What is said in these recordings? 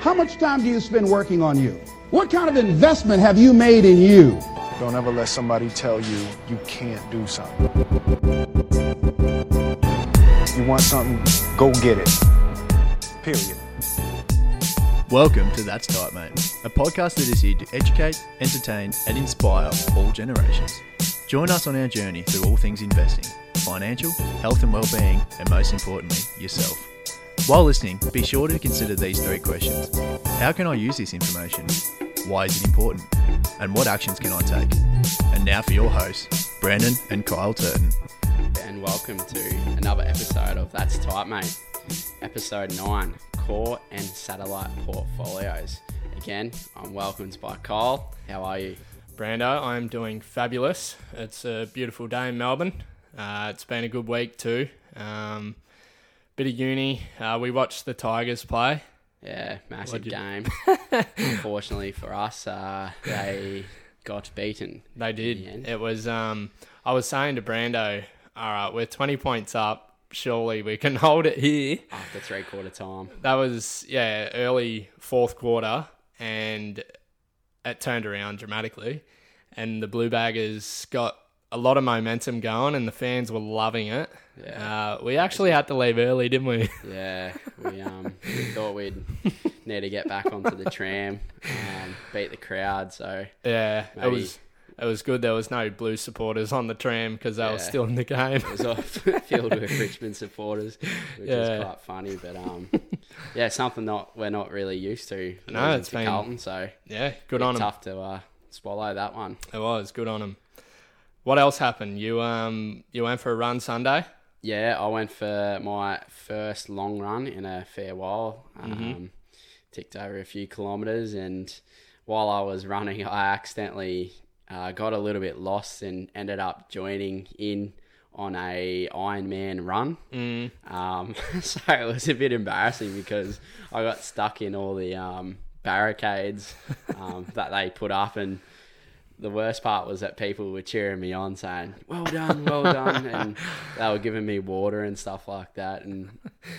How much time do you spend working on you? What kind of investment have you made in you? Don't ever let somebody tell you you can't do something. You want something, go get it. Period. Welcome to That's Tight Mate, a podcast that is here to educate, entertain, and inspire all generations. Join us on our journey through all things investing, financial, health and well-being, and most importantly, yourself. While listening, be sure to consider these three questions. How can I use this information? Why is it important? And what actions can I take? And now for your hosts, Brandon and Kyle Turton. and welcome to another episode of That's Tight Mate, episode 9 Core and Satellite Portfolios. Again, I'm welcomed by Kyle. How are you? Brando, I'm doing fabulous. It's a beautiful day in Melbourne. Uh, it's been a good week too. Um, bit of uni. Uh, we watched the Tigers play. Yeah, massive you- game. Unfortunately for us, uh, they got beaten. They did. the. It was. Um, I was saying to Brando, all right, we're 20 points up. Surely we can hold it here. After three quarter time. That was yeah, early fourth quarter, and it turned around dramatically, and the Blue Baggers got a lot of momentum going, and the fans were loving it. Yeah. Uh, we actually had to leave early, didn't we? Yeah, we um we thought we'd need to get back onto the tram, um, beat the crowd. So yeah, it was. It was good. There was no blue supporters on the tram because they were still in the game. it was all filled with Richmond supporters, which Yeah. is quite funny. But um, yeah, something not we're not really used to. No, it's to been- Carlton, so yeah, good on them. tough to uh, swallow that one. It was good on them. What else happened? You um you went for a run Sunday. Yeah, I went for my first long run in a fair while. Um, Mm-hmm. Ticked over a few kilometres, and while I was running, I accidentally uh, got a little bit lost and ended up joining in on a Ironman run. Mm. Um, so it was a bit embarrassing because I got stuck in all the um, barricades um, that they put up and the worst part was that people were cheering me on saying well done well done and they were giving me water and stuff like that and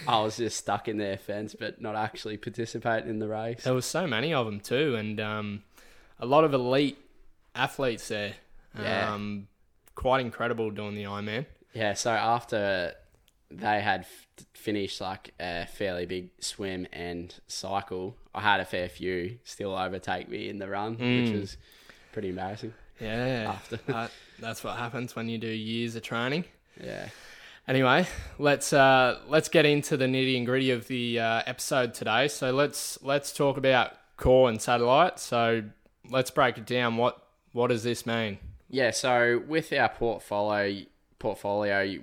i was just stuck in their fence but not actually participating in the race There was so many of them too, and um, a lot of elite athletes there. Yeah. Um, quite incredible doing the Ironman. yeah so after they had f- finished like a fairly big swim and cycle i had a fair few still overtake me in the run which was pretty embarrassing Yeah, After. that, that's what happens when you do years of training. yeah Anyway, let's uh, let's get into the nitty and gritty of the uh, episode today. So let's let's talk about core and satellite. So let's break it down. What what does this mean? Yeah, so with our portfolio, portfolio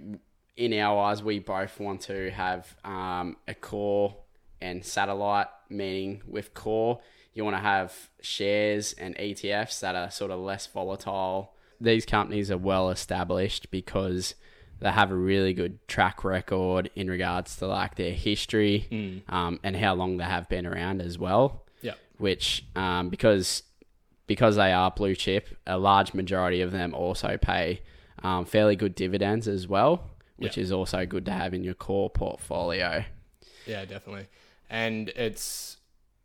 in our eyes, we both want to have um, a core and satellite. Meaning, with core, you want to have shares and ETFs that are sort of less volatile. These companies are well established because they have a really good track record in regards to like their history um, and how long they have been around as well Yeah, which um, because because they are blue chip, a large majority of them also pay um, fairly good dividends as well, which Yeah. is also good to have in your core portfolio. yeah, definitely. And it's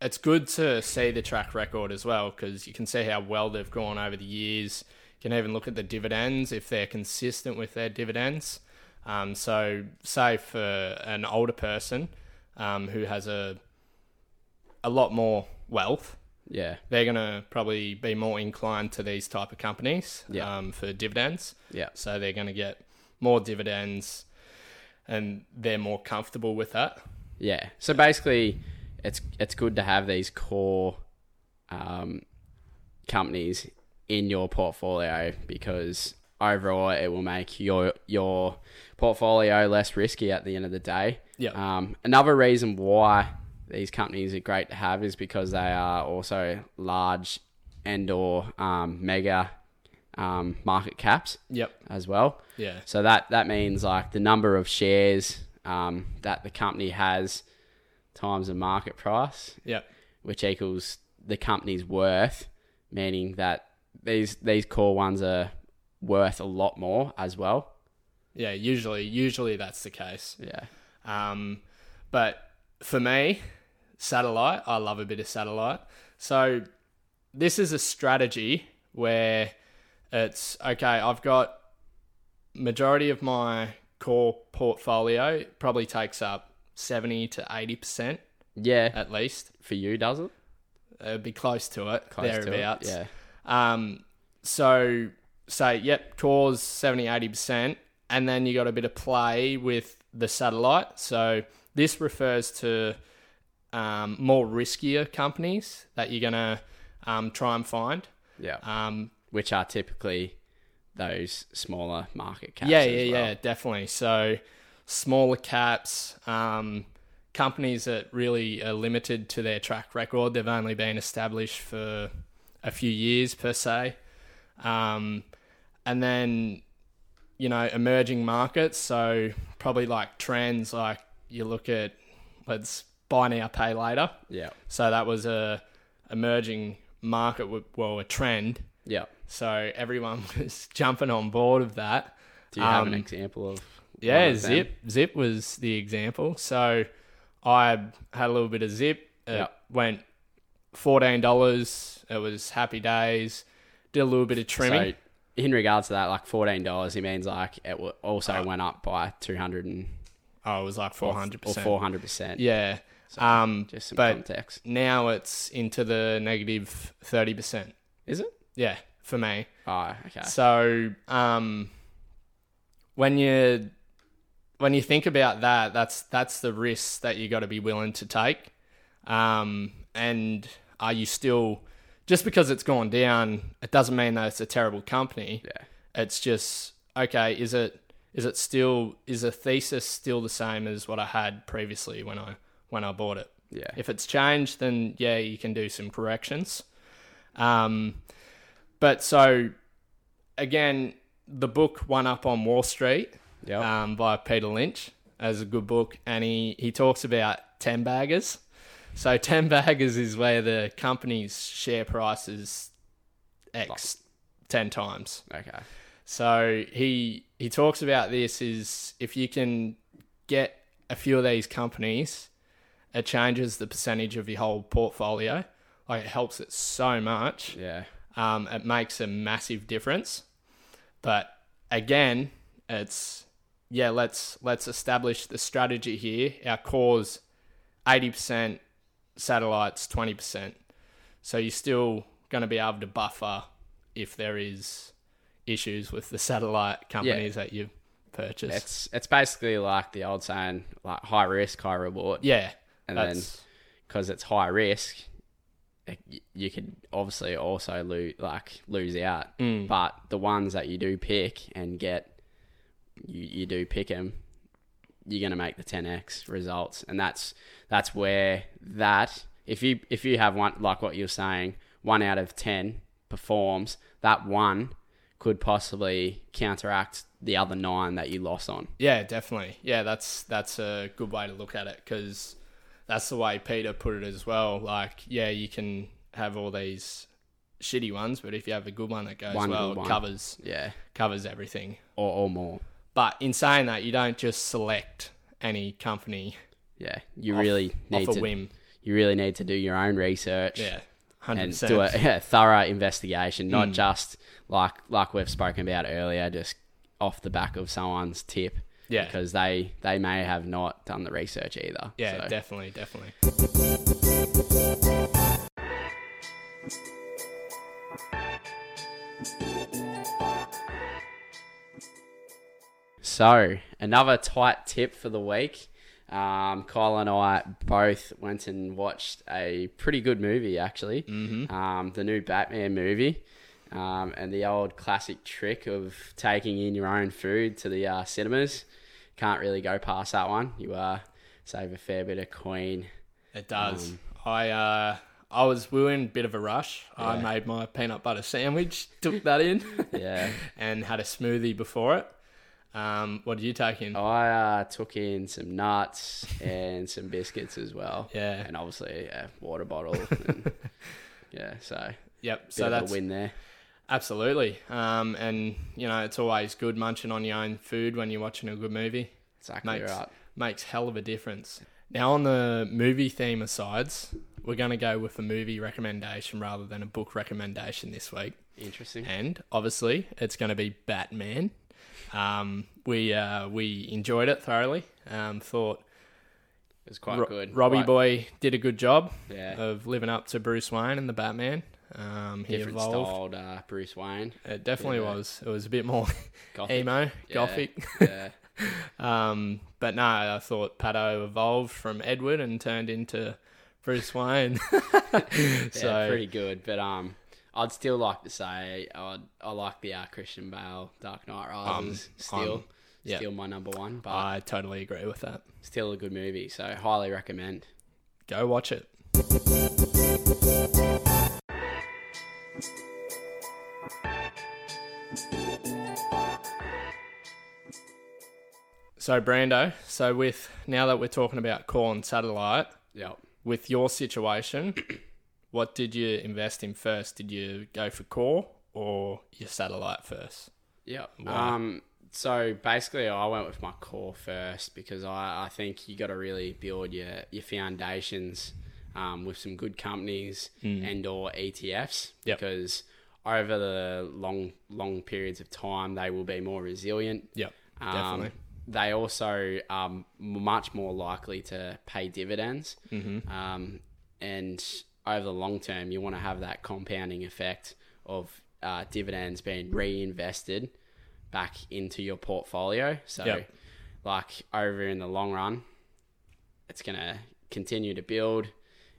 it's good to see the track record as well because you can see how well they've gone over the years. You can even look at the dividends if they're consistent with their dividends. Um, so, say for an older person um, who has a a lot more wealth, Yeah, they're going to probably be more inclined to these type of companies Yeah. um, for dividends. yeah, So they're going to get more dividends, and they're more comfortable with that. yeah. So basically, it's it's good to have these core um, companies in your portfolio because overall it will make your your portfolio less risky at the end of the day. Yeah. Um, another reason why these companies are great to have is because they are also large and or um, mega um, market caps Yep. as well. Yeah. So that that means like the number of shares um, that the company has times the market price, Yep. which equals the company's worth, meaning that these these core ones are worth a lot more as well. Yeah. Usually, usually that's the case. Yeah. Um, but for me, satellite. I love a bit of satellite. So this is a strategy where it's okay. I've got majority of my core portfolio probably takes up seventy to eighty percent Yeah, at least. for you, does it? It'd be close to it, Close to it, thereabouts. Yeah. Um, so say, yep, cores 70, 80%, and then you got a bit of play with the satellite. So this refers to um, more riskier companies that you're going to um, try and find. Yeah. Um, Which are typically those smaller market caps. yeah, yeah, well. yeah, definitely. So smaller caps, um, companies that really are limited to their track record. They've only been established for a few years per se, um, and then you know emerging markets. So probably like trends, like you look at let's buy now, pay later. Yeah. So that was a emerging market, well, a trend. Yeah. So everyone was jumping on board of that. Do you have an Um, example of? Yeah, one of them? Zip. Zip was the example. So I had a little bit of Zip. It Yep. went fourteen dollars. It was happy days. Did a little bit of trimming. So, in regards to that, like fourteen dollars, he means like it also Uh, went up by two hundred and oh, it was like four hundred or percent. four hundred percent. Yeah. um, just some but context. now it's into the negative thirty percent. Is it? Yeah, for me. Oh, okay. So um, when you when you think about that, that's that's the risk that you got to be willing to take. Um, and are you still just because it's gone down? It doesn't mean that it's a terrible company. Yeah. It's just okay. Is it is it still is the thesis still the same as what I had previously when I when I bought it? Yeah. If it's changed, then yeah, you can do some corrections. Um, but so again, the book One Up on Wall Street Yep. um, by Peter Lynch as a good book, and he, he talks about ten baggers. So ten baggers is where the company's share price is x ten times. okay. So he he talks about this is if you can get a few of these companies, it changes the percentage of your whole portfolio. Like it helps it so much. Yeah. Um, it makes a massive difference. But again, it's yeah, let's let's establish the strategy here. Our cores eighty percent, satellites twenty percent. So you're still gonna be able to buffer if there is issues with the satellite companies that you purchase. It's it's basically like the old saying, like high risk, high reward. yeah. And then because it's high risk, you could obviously also lose like lose out. Mm. But the ones that you do pick and get, you, you do pick them, you're gonna make the 10x results, and that's that's where that if you if you have one like what you're saying, one out of ten performs, that one could possibly counteract the other nine that you lost on. Yeah, definitely. Yeah, that's that's a good way to look at it because that's the way Peter put it as well. Like, yeah, you can have all these shitty ones, but if you have a good one that goes One well, it covers Yeah, covers everything. or, or more. But in saying that, you don't just select any company Yeah, you off, really need off a to. whim. You really need to do your own research. Yeah, hundred and percent. and do a yeah, thorough investigation, not Mm. just like like we've spoken about earlier, just off the back of someone's tip. Yeah. because they they may have not done the research either. Yeah, So, definitely, definitely. So another tight tip for the week. Um, Kyle and I both went and watched a pretty good movie, actually. Mm-hmm. Um, the new Batman movie, um, and the old classic trick of taking in your own food to the uh, cinemas. Can't really go past that one. You uh, save a fair bit of coin. It does. Um, I uh, I was we were in a bit of a rush. I made my peanut butter sandwich, took that in, Yeah. and had a smoothie before it. Um, what did you take in? I uh, took in some nuts and some biscuits as well. Yeah. And obviously a water bottle. And, yeah, so Yep. So that's a win there. absolutely. Um, and you know it's always good munching on your own food when you're watching a good movie. Exactly Makes right. makes hell of a difference. Now, on the movie theme asides, we're going to go with a movie recommendation rather than a book recommendation this week. Interesting. And obviously, it's going to be Batman. Um, we uh, we enjoyed it thoroughly. Um, thought It was quite Ro- good. Robbie Quite Boy did a good job Yeah. of living up to Bruce Wayne and the Batman. Um, he different evolved. styled uh, Bruce Wayne. It definitely a was. It was a bit more Gothic. emo, Yeah, gothic. Yeah. Um, but no, I thought Pato evolved from Edward and turned into Bruce Wayne. yeah, so pretty good. But um, I'd still like to say I'd, I like the uh, Christian Bale Dark Knight Rises. still, um, yeah. still my number one. But I totally agree with that. still a good movie. So highly recommend. Go watch it. So Brando, so with now that we're talking about core and satellite, Yep. with your situation, what did you invest in first? Did you go for core or your satellite first? Yeah. Um. So basically, I went with my core first because I, I think you got to really build your your foundations um, with some good companies and or ETFs. Yep. because over the long long periods of time they will be more resilient. Yep, Um, definitely. They also are much more likely to pay dividends. Mm-hmm. Um, and over the long term, you want to have that compounding effect of uh, dividends being reinvested back into your portfolio. So, Yep. like over in the long run, it's going to continue to build,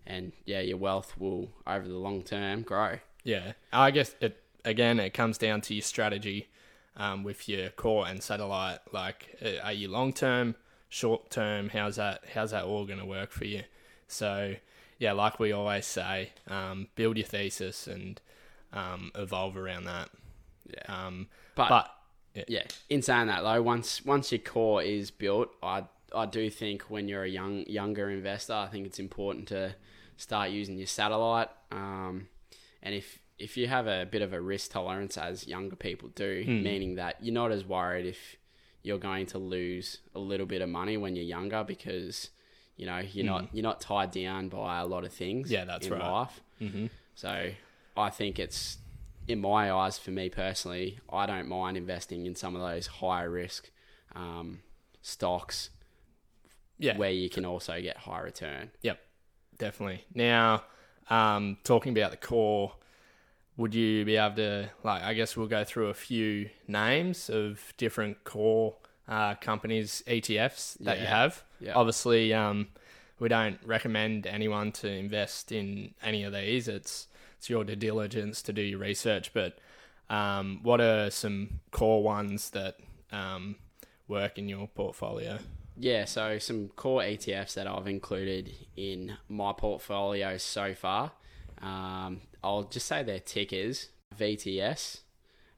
and yeah, your wealth will over the long term grow. Yeah, I guess it again. It comes down to your strategy um, with your core and satellite. Like, are you long term, short term? How's that? How's that all going to work for you? So, yeah, like we always say, um, build your thesis and um, evolve around that. Yeah. Um, But, but yeah, in saying that though, once once your core is built, I I do think when you're a young younger investor, I think it's important to start using your satellite. Um, and if if you have a bit of a risk tolerance, as younger people do, meaning that you're not as worried if you're going to lose a little bit of money when you're younger because you know you're not you're not tied down by a lot of things. Yeah, that's in right. life. Mm-hmm. So I think it's in my eyes, for me personally, I don't mind investing in some of those higher risk um, stocks yeah, where you can also get high return. Yep, definitely. Now, um, talking about the core, would you be able to like? I guess we'll go through a few names of different core uh, companies ETFs that you have. Yeah. Obviously, um, we don't recommend anyone to invest in any of these. It's it's your due diligence to do your research. But um, what are some core ones that um, work in your portfolio? Yeah, so some core ETFs that I've included in my portfolio so far. Um, I'll just say their tickers VTS,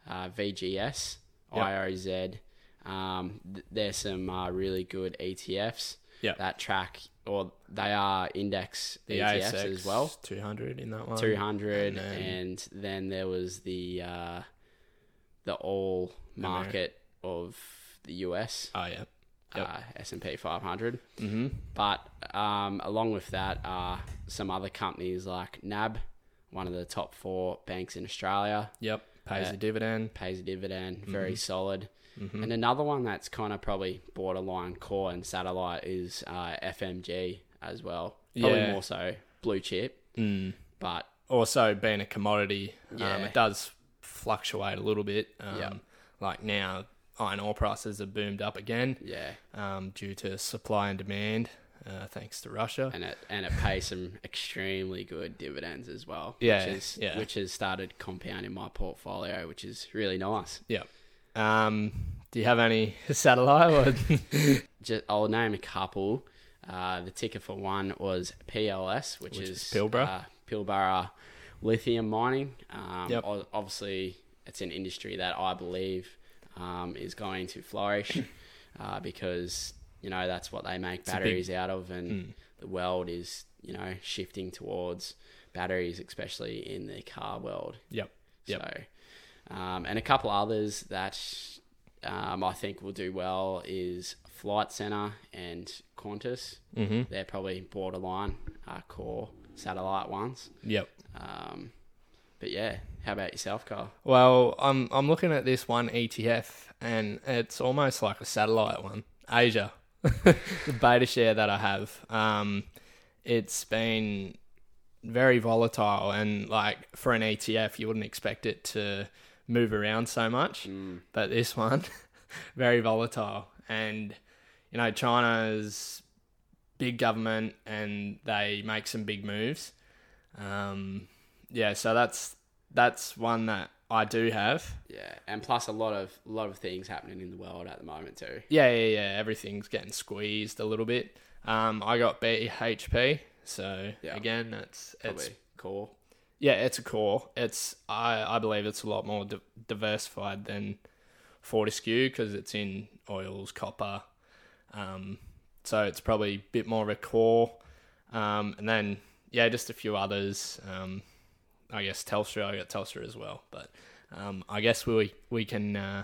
uh, VGS, Yep. IOZ. Um, th- there's some uh, really good ETFs Yep. that track, or they are index The ETFs ASX as well. 200 in that one. 200 And and then- then, there was the uh, the all market of the US Oh, yeah. Yep. uh, S&P 500 Mm-hmm. but um, along with that are some other companies like NAB one of the top four banks in Australia Yep. Pays a dividend. pays a dividend very Mm-hmm. solid and another one that's kind of probably borderline core and satellite is uh, FMG as well probably Yeah. more so blue chip Mm. but Also, being a commodity, um, it does fluctuate a little bit. Um, Yep. Like now, iron ore prices have boomed up again yeah um, due to supply and demand, uh, thanks to Russia. and it and it pays some extremely good dividends as well. Yeah, which is, yeah. which has started compounding my portfolio, which is really nice. Yep. Um, do you have any satellite? Or Just, I'll name a couple. Uh, the ticker for one was PLS, which, Which is, is Pilbara. uh, Pilbara lithium mining. Um, Yep. Obviously, it's an industry that I believe um, is going to flourish uh, because you know that's what they make a big- batteries out of, and the world is you know shifting towards batteries, especially in the car world. yep. Yep. So, um, and a couple others that um, I think will do well is Flight Centre and Qantas. Mm-hmm. They're probably borderline uh, core satellite ones. Yep. Um, but yeah, how about yourself, Carl? Well, I'm I'm looking at this one ETF, and it's almost like a satellite one. Asia, the beta share that I have. Um, it's been very volatile, and like for an ETF, you wouldn't expect it to move around so much, but this one, very volatile, and you know China's big government, and they make some big moves. Um, yeah, so that's that's one that I do have. Yeah, and plus a lot of a lot of things happening in the world at the moment too. Yeah, yeah, yeah. Everything's getting squeezed a little bit. Um, I got BHP, so Yeah. again, that's Probably it's core. Yeah, it's a core. It's I I believe it's a lot more di- diversified than Fortescue because it's in oils, copper. Um, so it's probably a bit more a core. Um, and then yeah, just a few others. Um, I guess Telstra. I got Telstra as well, but um, I guess we we can uh,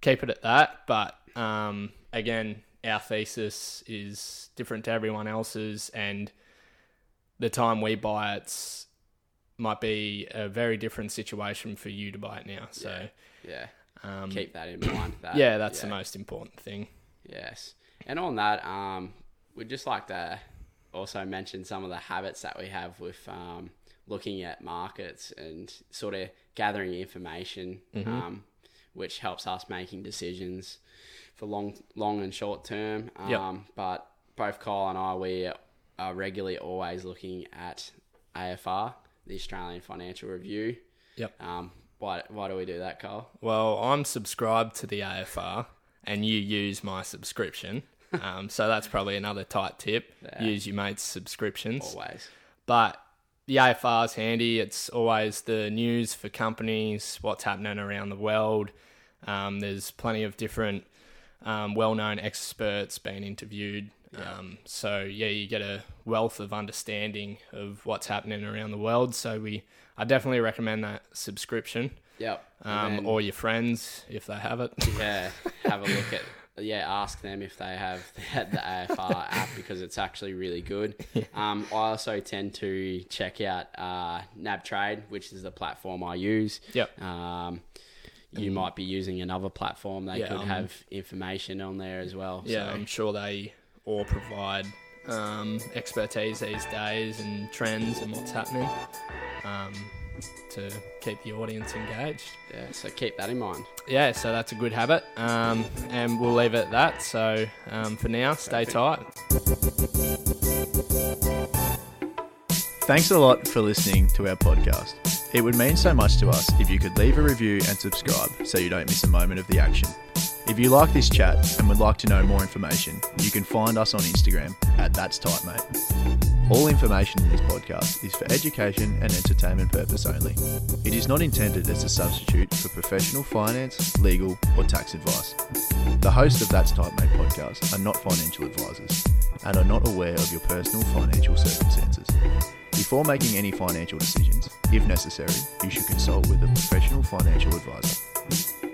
keep it at that. But um, again, our thesis is different to everyone else's, and the time we buy it's might be a very different situation for you to buy it now. So Yeah, um, keep that in mind. That, yeah, that's the most important thing. Yes. And on that, um, we'd just like to also mention some of the habits that we have with um, looking at markets and sort of gathering information, um, which helps us making decisions for long, long and short term. Um, Yep. But both Kyle and I, we are regularly always looking at AFR, the Australian Financial Review. Yep. Um, why, why do we do that, Carl? Well, I'm subscribed to the AFR, and you use my subscription. Um, so that's probably another tight tip. Use your mate's subscriptions. Always. But the AFR is handy. It's always the news for companies, what's happening around the world. Um, there's plenty of different um, well-known experts being interviewed. Um, so yeah, you get a wealth of understanding of what's happening around the world. So we, I definitely recommend that subscription. Yep. Um, then- or your friends if they have it. yeah, have a look at yeah, ask them if they have the, the AFR app because it's actually really good. Um, I also tend to check out uh, NAB Trade, which is the platform I use. Yep. Um, you might be using another platform. They Yeah, could um, have information on there as well. Yeah, so, I'm sure they all provide um, expertise these days and trends and what's happening um, to keep the audience engaged. yeah, so keep that in mind. Yeah, so that's a good habit, um, and we'll leave it at that. So um, for now, stay tight. Thanks a lot for listening to our podcast. It would mean so much to us if you could leave a review and subscribe so you don't miss a moment of the action. If you like this chat and would like to know more information, you can find us on Instagram at That's Tight Mate. All information in this podcast is for education and entertainment purpose only. It is not intended as a substitute for professional finance, legal, or tax advice. The hosts of That's Tight Mate podcast are not financial advisors and are not aware of your personal financial circumstances. Before making any financial decisions, if necessary, you should consult with a professional financial advisor.